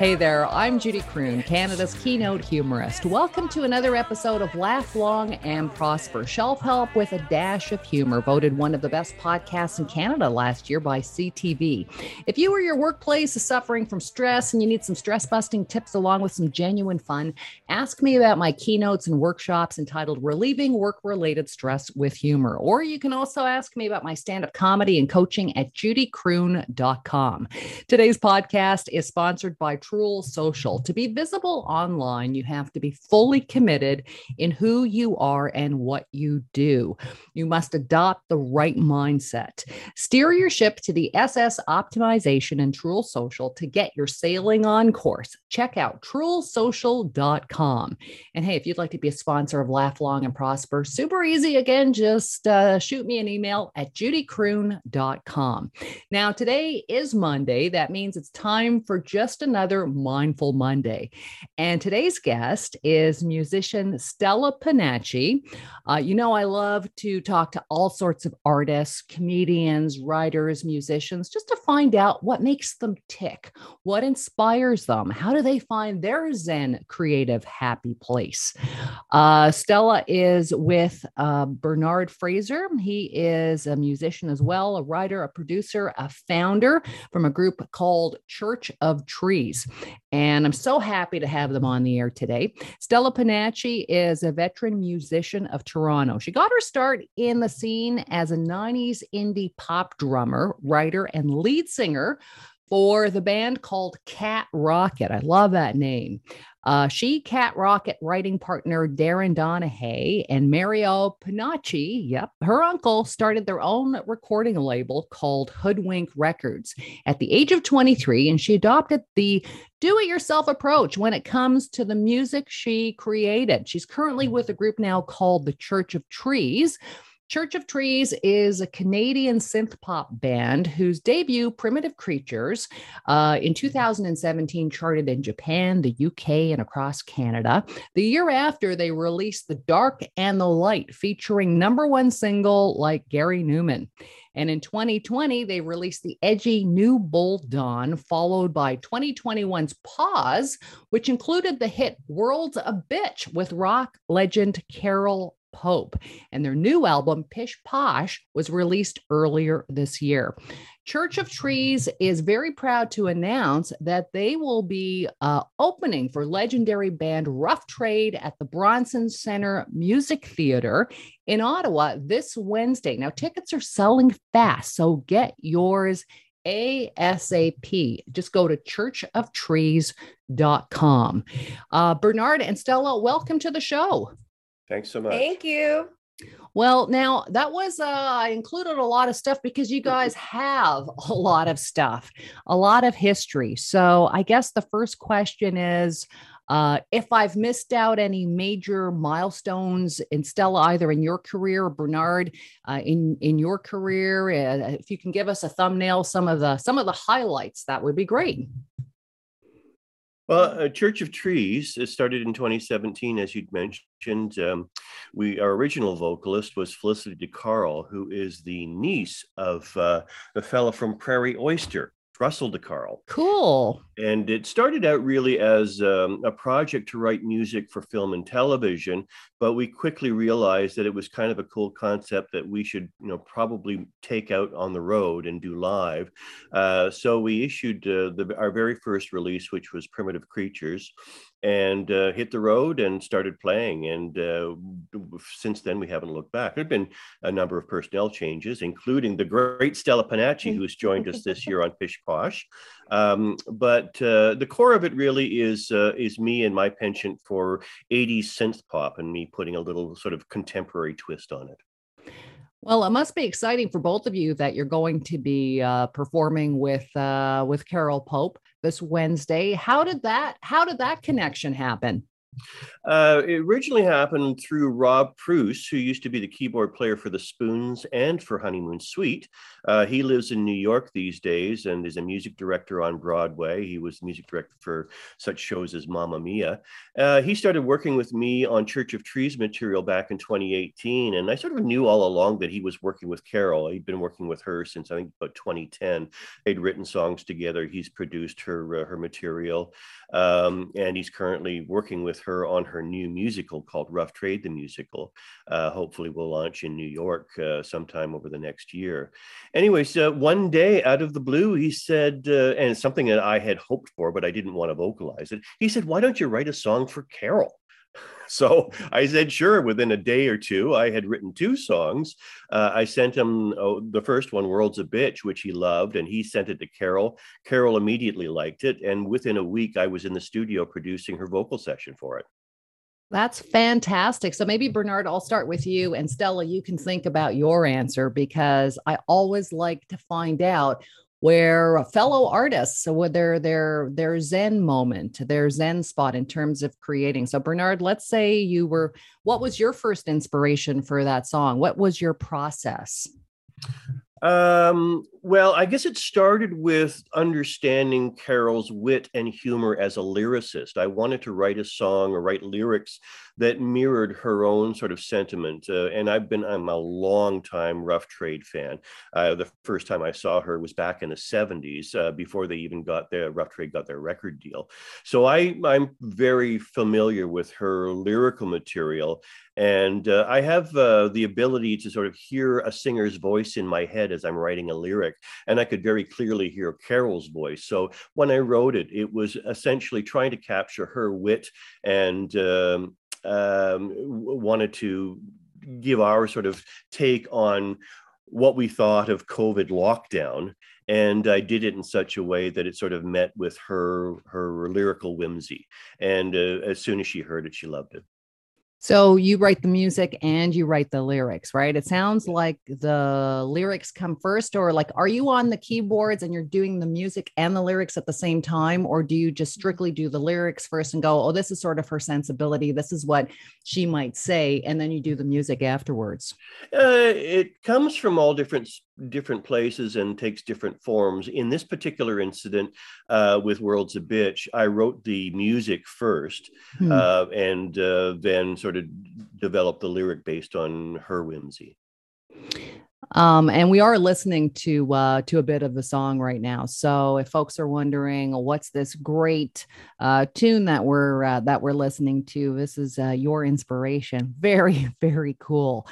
Hey there, I'm Judy Croon, Canada's keynote humorist. Welcome to another episode of Laugh Long and Prosper, shelf help with a dash of humor, voted one of the best podcasts in Canada last year by CTV. If you or your workplace is suffering from stress and you need some stress busting tips along with some genuine fun, ask me about my keynotes and workshops entitled Relieving Work Related Stress with Humor. Or you can also ask me about my stand up comedy and coaching at judycroon.com. Today's podcast is sponsored by Truel Social. To be visible online, you have to be fully committed in who you are and what you do. You must adopt the right mindset. Steer your ship to the SS Optimization and Truel Social to get your sailing on course. Check out truelsocial.com. And hey, if you'd like to be a sponsor of Laugh Long and Prosper, super easy again, just uh, shoot me an email at judycroon.com. Now, today is Monday. That means it's time for just another Mindful Monday. And today's guest is musician Stella Panacci. Uh, you know, I love to talk to all sorts of artists, comedians, writers, musicians, just to find out what makes them tick, what inspires them, how do they find their Zen creative happy place. Uh, Stella is with uh, Bernard Fraser. He is a musician as well, a writer, a producer, a founder from a group called Church of Trees. And I'm so happy to have them on the air today. Stella Panacci is a veteran musician of Toronto. She got her start in the scene as a 90s indie pop drummer, writer, and lead singer for the band called Cat Rocket. I love that name. Uh, she, Cat Rocket writing partner Darren Donahue, and Mario Panacci, yep, her uncle, started their own recording label called Hoodwink Records at the age of 23, and she adopted the do it yourself approach when it comes to the music she created. She's currently with a group now called the Church of Trees Church of Trees is a Canadian synth pop band whose debut, Primitive Creatures, uh, in 2017 charted in Japan, the UK, and across Canada. The year after, they released The Dark and the Light, featuring number one single like Gary Numan. And in 2020, they released the edgy New Bold Dawn, followed by 2021's Pause, which included the hit World's a Bitch with rock legend Carole Pope. And their new album, Pish Posh, was released earlier this year. Church of Trees is very proud to announce that they will be uh, opening for legendary band Rough Trade at the Bronson Center Music Theater in Ottawa this Wednesday. Now, tickets are selling fast, so get yours ASAP. Just go to churchoftrees.com. Uh, Bernard and Stella, welcome to the show. Thanks so much. Thank you. Well, now that was, uh, I included a lot of stuff because you guys have a lot of stuff, a lot of history. So I guess the first question is uh, if I've missed out any major milestones in Stella, either in your career or Bernard, uh, in in your career, uh, if you can give us a thumbnail, some of the some of the highlights, that would be great. Well, Church of Trees started in 2017, as you'd mentioned. Um, we our original vocalist was Felicity deCarle, who is the niece of uh, the fella from Prairie Oyster, Russell deCarle. Cool. And it started out really as um, a project to write music for film and television, but we quickly realized that it was kind of a cool concept that we should, you know, probably take out on the road and do live. Uh, so we issued uh, the, our very first release, which was Primitive Creatures and uh, hit the road and started playing. And uh, since then, we haven't looked back. There have been a number of personnel changes, including the great Stella Panacci, who's joined us this year on Pish Posh. Um, but uh, the core of it really is uh, is me and my penchant for 80s synth pop and me putting a little sort of contemporary twist on it. Well, it must be exciting for both of you that you're going to be uh, performing with uh, with Carole Pope this Wednesday. How did that How did that connection happen? Uh, it originally happened through Rob Preuss, who used to be the keyboard player for the Spoons and for Honeymoon Suite. Uh, he lives in New York these days and is a music director on Broadway. He was music director for such shows as Mamma Mia. Uh, he started working with me on Church of Trees material back in 2018, and I sort of knew all along that he was working with Carol. He'd been working with her since I think about 2010. They'd written songs together. He's produced her uh, her material, um, and he's currently working with her on her new musical called Rough Trade the Musical. Uh, hopefully, will launch in New York uh, sometime over the next year. Anyway, so one day out of the blue, he said, uh, and something that I had hoped for, but I didn't want to vocalize it. He said, Why don't you write a song for Carol? So I said, sure. Within a day or two, I had written two songs. Uh, I sent him oh, the first one, World's a Bitch, which he loved, and he sent it to Carol. Carol immediately liked it. And within a week, I was in the studio producing her vocal session for it. That's fantastic. So maybe Bernard, I'll start with you and Stella, you can think about your answer because I always like to find out where fellow artists so their their their zen moment their zen spot in terms of creating. So bernard let's say you were what was your first inspiration for that song? What was your process um, well, I guess it started with understanding Carol's wit and humor as a lyricist. I wanted to write a song or write lyrics that mirrored her own sort of sentiment. Uh, and I've been, I'm a long time Rough Trade fan. Uh, the first time I saw her was back in the 70s, uh, before they even got their Rough Trade got their record deal. So I, I'm very familiar with her lyrical material. And uh, I have uh, the ability to sort of hear a singer's voice in my head as I'm writing a lyric. And I could very clearly hear Carol's voice. So when I wrote it, it was essentially trying to capture her wit and um, um, wanted to give our sort of take on what we thought of COVID lockdown. And I did it in such a way that it sort of met with her her lyrical whimsy. And uh, as soon as she heard it, she loved it. So you write the music and you write the lyrics, right? It sounds like the lyrics come first, or like, are you on the keyboards and you're doing the music and the lyrics at the same time? Or do you just strictly do the lyrics first and go, oh, this is sort of her sensibility. This is what she might say. And then you do the music afterwards? Uh, it comes from all different different places and takes different forms. In this particular incident uh, with World's a Bitch, I wrote the music first hmm. uh, and uh, then sort of developed the lyric based on her whimsy. Um, and we are listening to uh, to a bit of the song right now. So if folks are wondering what's this great uh, tune that we're uh, that we're listening to, this is uh, your inspiration. Very very cool.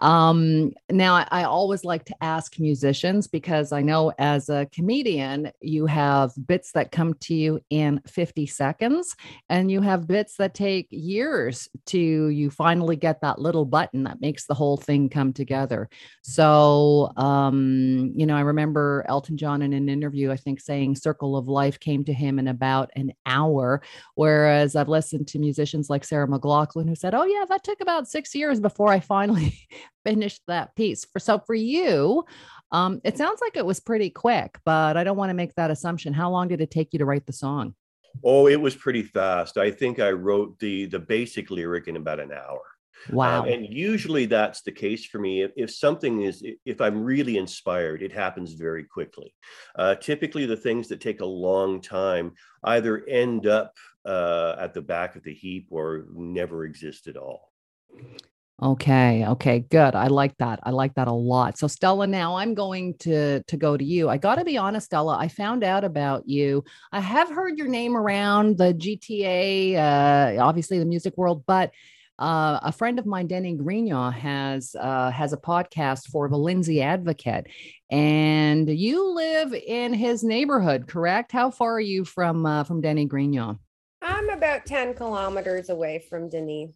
Um, now I, I always like to ask musicians because I know as a comedian you have bits that come to you in 50 seconds, and you have bits that take years to you finally get that little button that makes the whole thing come together. So so, um, you know, I remember Elton John in an interview, I think, saying Circle of Life came to him in about an hour. Whereas I've listened to musicians like Sarah McLachlan who said, Oh, yeah, that took about six years before I finally finished that piece. For so for you, um, it sounds like it was pretty quick, but I don't want to make that assumption. How long did it take you to write the song? Oh, it was pretty fast. I think I wrote the the basic lyric in about an hour. Wow. Um, and usually that's the case for me. If, if, something is, if I'm really inspired, it happens very quickly. Uh, typically, the things that take a long time either end up uh, at the back of the heap or never exist at all. Okay, okay, good. I like that. I like that a lot. So Stella, now I'm going to to go to you. I got to be honest, Stella, I found out about you. I have heard your name around the GTA, uh, obviously the music world, but uh, a friend of mine, Denny Grignon, has uh, has a podcast for the Lindsay Advocate, and you live in his neighborhood, correct? How far are you from uh, from Denny Grignon? I'm about ten kilometers away from Denny.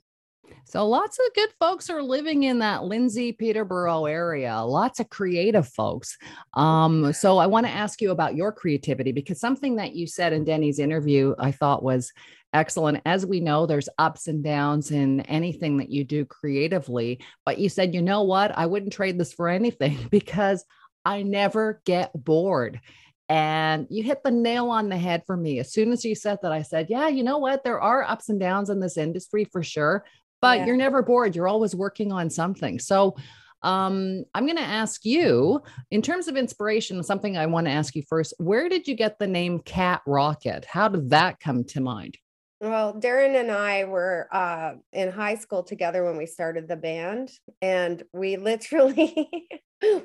So lots of good folks are living in that Lindsay Peterborough area. Lots of creative folks. Um, so I want to ask you about your creativity because something that you said in Denny's interview I thought was excellent. As we know, there's ups and downs in anything that you do creatively. But you said, you know what? I wouldn't trade this for anything because I never get bored. And you hit the nail on the head for me. As soon as you said that, I said, Yeah, you know what? There are ups and downs in this industry for sure, but Yeah. you're never bored. You're always working on something. So, um, I'm going to ask you, in terms of inspiration, something I want to ask you first. Where did you get the name Cat Rocket? How did that come to mind? Well, Darren and I were uh, in high school together when we started the band, and we literally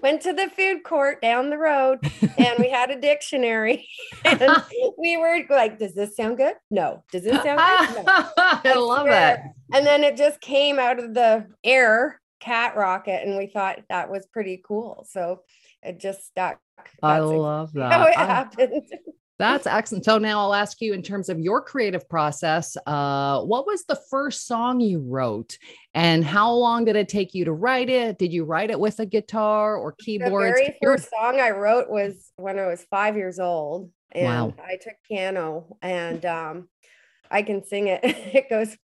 went to the food court down the road and we had a dictionary. and we were like, Does this sound good? No. Does this sound good? No. I love it. And then it just came out of the air, Cat Rocket, and we thought that was pretty cool. So it just stuck. I love that. how it I- happened. That's excellent. So now I'll ask you in terms of your creative process, uh, what was the first song you wrote and how long did it take you to write it? Did you write it with a guitar or keyboard? The very first song I wrote was when I was five years old, and Wow. I took piano, and um, I can sing it. it goes,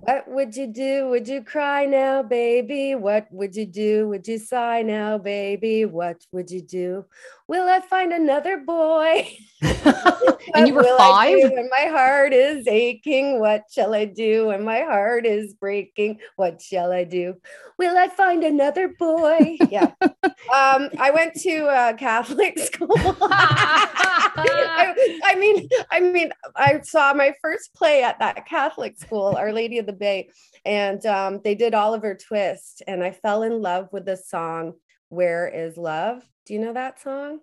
"What would you do? Would you cry now, baby? What would you do? Would you sigh now, baby? What would you do? Will I find another boy? and you were five? when my heart is aching? What shall I do when my heart is breaking? What shall I do? Will I find another boy? Yeah. um, I went to a Catholic school. I, I mean, I mean, I saw my first play at that Catholic school, Our Lady of the Bay, and um, they did Oliver Twist, and I fell in love with the song "Where Is Love." Do you know that song?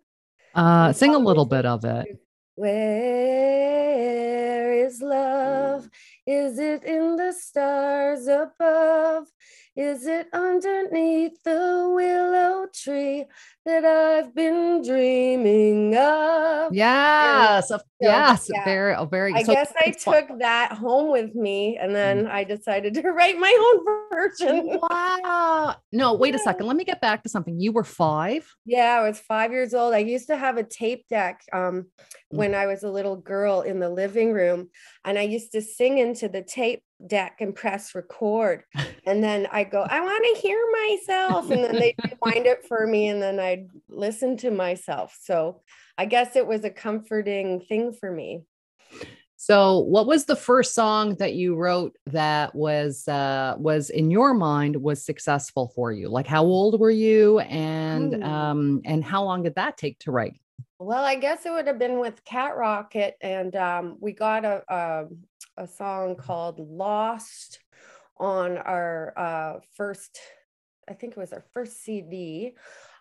Uh, sing a little bit of it. Where is love? Is it in the stars above? Is it underneath the willow tree that I've been dreaming of? Yes, of- yes, yeah. very, oh, very. I so guess I it's fun- took that home with me and Mm. then I decided to write my own version. Wow. No, wait a second. Let me get back to something. You were five. Yeah, I was five years old. I used to have a tape deck um, Mm. when I was a little girl in the living room, and I used to sing into the tape deck and press record. And then I go, I want to hear myself, and then they wind it for me, and then I'd listen to myself. So I guess it was a comforting thing for me. So, what was the first song that you wrote that was uh, was in your mind was successful for you? Like, how old were you, and Hmm. um, and how long did that take to write? Well, I guess it would have been with Cat Rocket, and um, we got a, a a song called "Lost" on our uh, first, I think it was our first CD,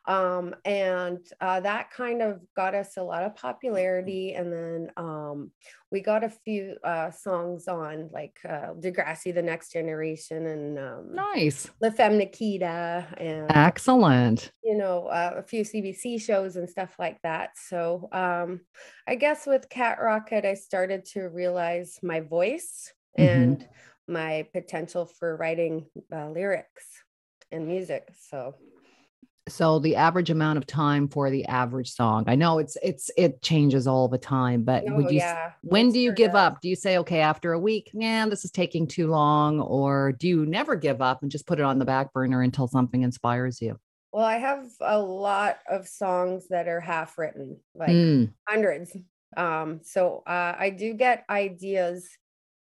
um, and uh, that kind of got us a lot of popularity. And then um, we got a few uh, songs on like uh, Degrassi, The Next Generation, and um, Nice, La Femme Nikita, and excellent. you know, uh, a few CBC shows and stuff like that. So um, I guess with Cat Rocket, I started to realize my voice Mhm. and my potential for writing uh, lyrics and music. So So, the average amount of time for the average song. I know it's it's it changes all the time, but no, would you? yeah. When do you give up? Do you say, okay, after a week, yeah, this is taking too long, or do you never give up and just put it on the back burner until something inspires you? Well, I have a lot of songs that are half written, like Mm, hundreds. Um, so uh, I do get ideas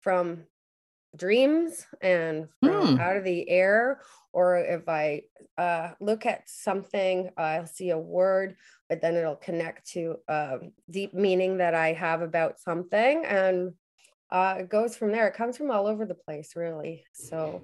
from dreams and Hmm. out of the air, or if I uh, look at something, I'll see a word, but then it'll connect to a deep meaning that I have about something, and uh, it goes from there. It comes from all over the place, really. So.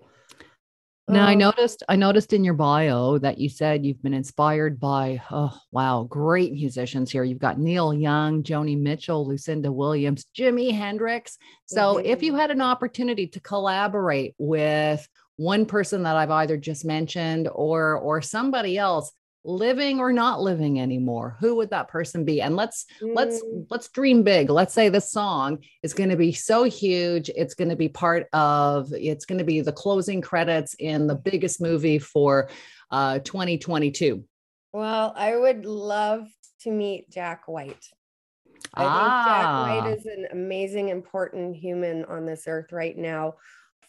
Now I noticed I noticed in your bio that you said you've been inspired by oh wow, great musicians here. You've got Neil Young, Joni Mitchell, Lucinda Williams, Jimi Hendrix. So if you Mhm. had an opportunity to collaborate with one person that I've either just mentioned or or somebody else living or not living anymore, who would that person be? And let's let's mm, let's dream big let's say this song is going to be so huge it's going to be part of it's going to be the closing credits in the biggest movie for uh 2022 Well, I would love to meet Jack White. I Ah. think Jack White is an amazing, important human on this earth right now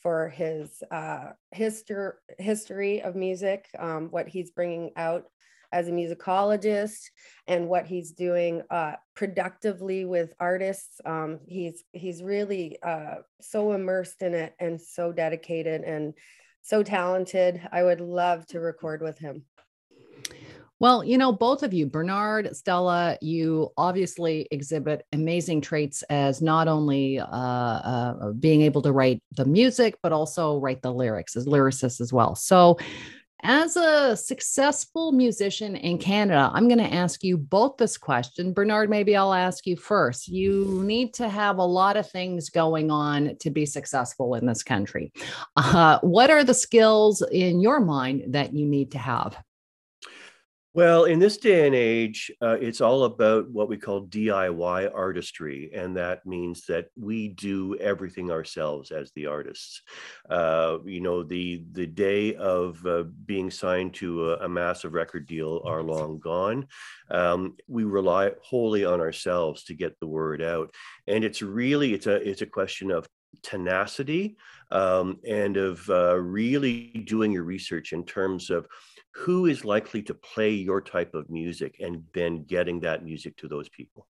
for his uh, history history of music, um, what he's bringing out as a musicologist and what he's doing uh, productively with artists. Um, he's he's really uh, so immersed in it and so dedicated and so talented. I would love to record with him. Well, you know, both of you, Bernard, Stella, you obviously exhibit amazing traits as not only uh, uh, being able to write the music, but also write the lyrics as lyricists as well. So, as a successful musician in Canada, I'm going to ask you both this question. Bernard, maybe I'll ask you first. You need to have a lot of things going on to be successful in this country. Uh, what are the skills in your mind that you need to have? Well, in this day and age, uh, it's all about what we call DIY artistry. And that means that we do everything ourselves as the artists. Uh, you know, the, the day of uh, being signed to a, a, massive record deal are long gone. Um, we rely wholly on ourselves to get the word out. And it's really, it's a, it's a question of tenacity um, and of uh, really doing your research in terms of who is likely to play your type of music and then getting that music to those people?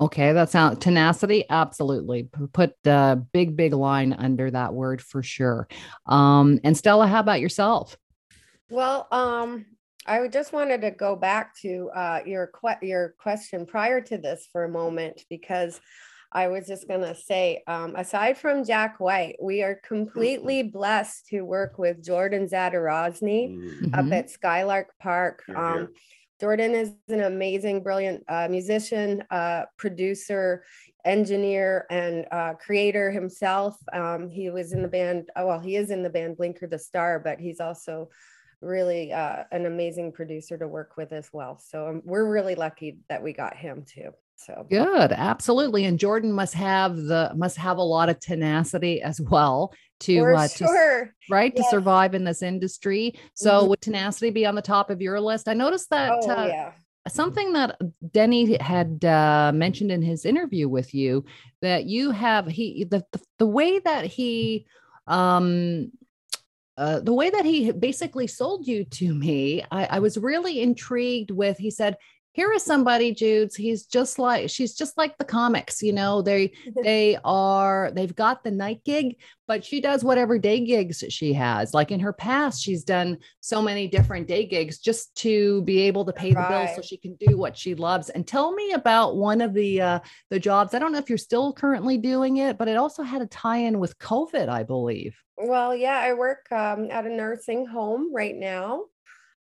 Okay that sounds tenacity absolutely. Put a big big line under that word for sure. Um and stella how about yourself? Well um I just wanted to go back to uh, your que- your question prior to this for a moment because I was just going to say, um, aside from Jack White, we are completely blessed to work with Jordan Zadorozny mm-hmm. up at Skylark Park. Um, Jordan is an amazing, brilliant uh, musician, uh, producer, engineer, and uh, creator himself. Um, he was in the band, oh, well, he is in the band Blinker the Star, but he's also really uh, an amazing producer to work with as well. So um, we're really lucky that we got him too. So good, absolutely. And Jordan must have the must have a lot of tenacity as well to uh, sure. to right to survive in this industry. So mm-hmm. would tenacity be on the top of your list? I noticed that. Oh, uh, yeah. Something that Denny had uh, mentioned in his interview with you that you have he the the, the way that he um uh, the way that he basically sold you to me, I, I, was really intrigued with. He said here is somebody jude's he's just like she's just like the comics you know they they are they've got the night gig but she does whatever day gigs she has. Like in her past she's done so many different day gigs just to be able to pay right. the bills so she can do what she loves. And tell me about one of the uh the jobs. I don't know if you're still currently doing it but it also had a tie-in with covid i believe. Well yeah i work um, at a nursing home right now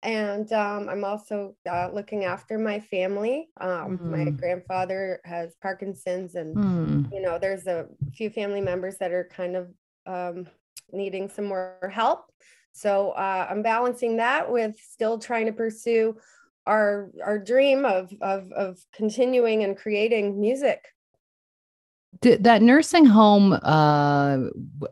and um, I'm also uh, looking after my family. Um, mm. My grandfather has Parkinson's, and mm. you know, there's a few family members that are kind of um, needing some more help. So uh, I'm balancing that with still trying to pursue our our dream of of of continuing and creating music did that nursing home uh,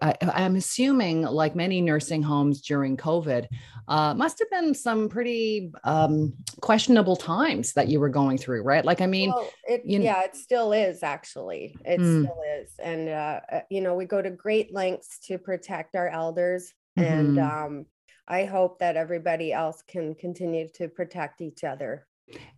I, am assuming like many nursing homes during covid uh, must have been some pretty um, questionable times that you were going through right? Like i mean well, it, you know, yeah it still is actually. It mm. still is. And uh, uh, you know we go to great lengths to protect our elders. Mm-hmm. and um, i hope that everybody else can continue to protect each other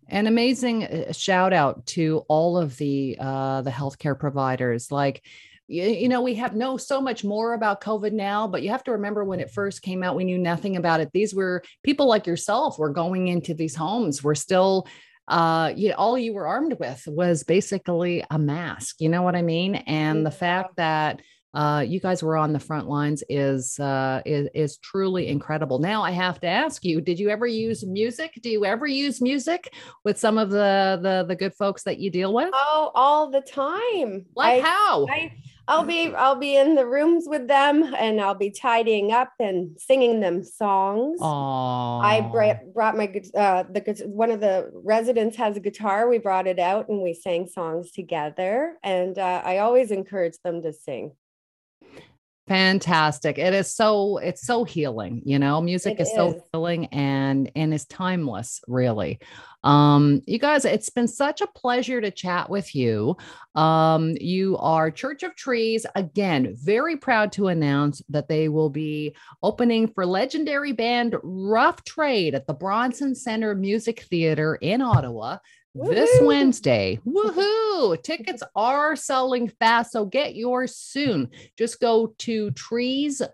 an amazing uh, shout out to all of the uh, the healthcare providers. Like, you, you know, we have know so much more about COVID now, but you have to remember when it first came out, we knew nothing about it. These were people like yourself were going into these homes. We're still uh, you all you were armed with was basically a mask. You know what I mean? And the fact that uh, you guys were on the front lines is, uh, is is truly incredible. Now I have to ask you: Did you ever use music? Do you ever use music with some of the the, the good folks that you deal with? Oh, all the time. Like I, how? I, I'll be I'll be in the rooms with them and I'll be tidying up and singing them songs. Aww. I brought, brought my uh, the one of the residents has a guitar. We brought it out and we sang songs together. And uh, I always encourage them to sing. Fantastic. It is so it's so healing, you know. Music is, is, so healing and and is timeless, really. Um you guys, it's been such a pleasure to chat with you. Um you are Church of Trees again, very proud to announce that they will be opening for legendary band Rough Trade at the Bronson Center Music Theater in Ottawa this Wednesday. Woohoo! Tickets are selling fast, so get yours soon. Just go to trees.com.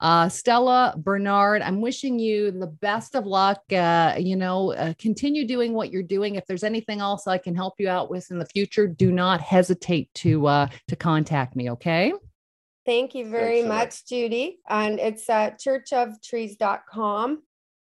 Uh, Stella Bernard, I'm wishing you the best of luck. Uh, you know, uh, continue doing what you're doing. If there's anything else I can help you out with in the future, do not hesitate to uh, to contact me. Okay. Thank you very Excellent. much, Judy. And it's at churchoftrees.com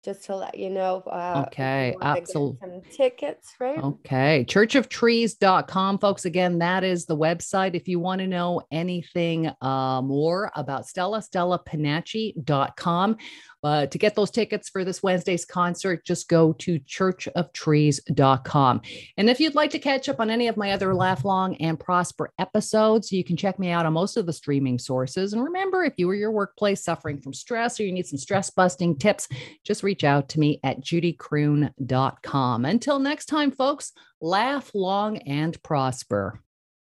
just to let you know. Uh, okay, absolutely. Some tickets, right? Okay, churchoftrees.com, folks. Again, that is the website. If you want to know anything uh, more about Stella, stellapanacci.com. Uh, to get those tickets for this Wednesday's concert, just go to churchoftrees.com. And if you'd like to catch up on any of my other Laugh Long and Prosper episodes, you can check me out on most of the streaming sources. And remember, if you or your workplace suffering from stress or you need some stress busting tips, just reach out to me at judycroon.com. Until next time, folks, laugh long and prosper.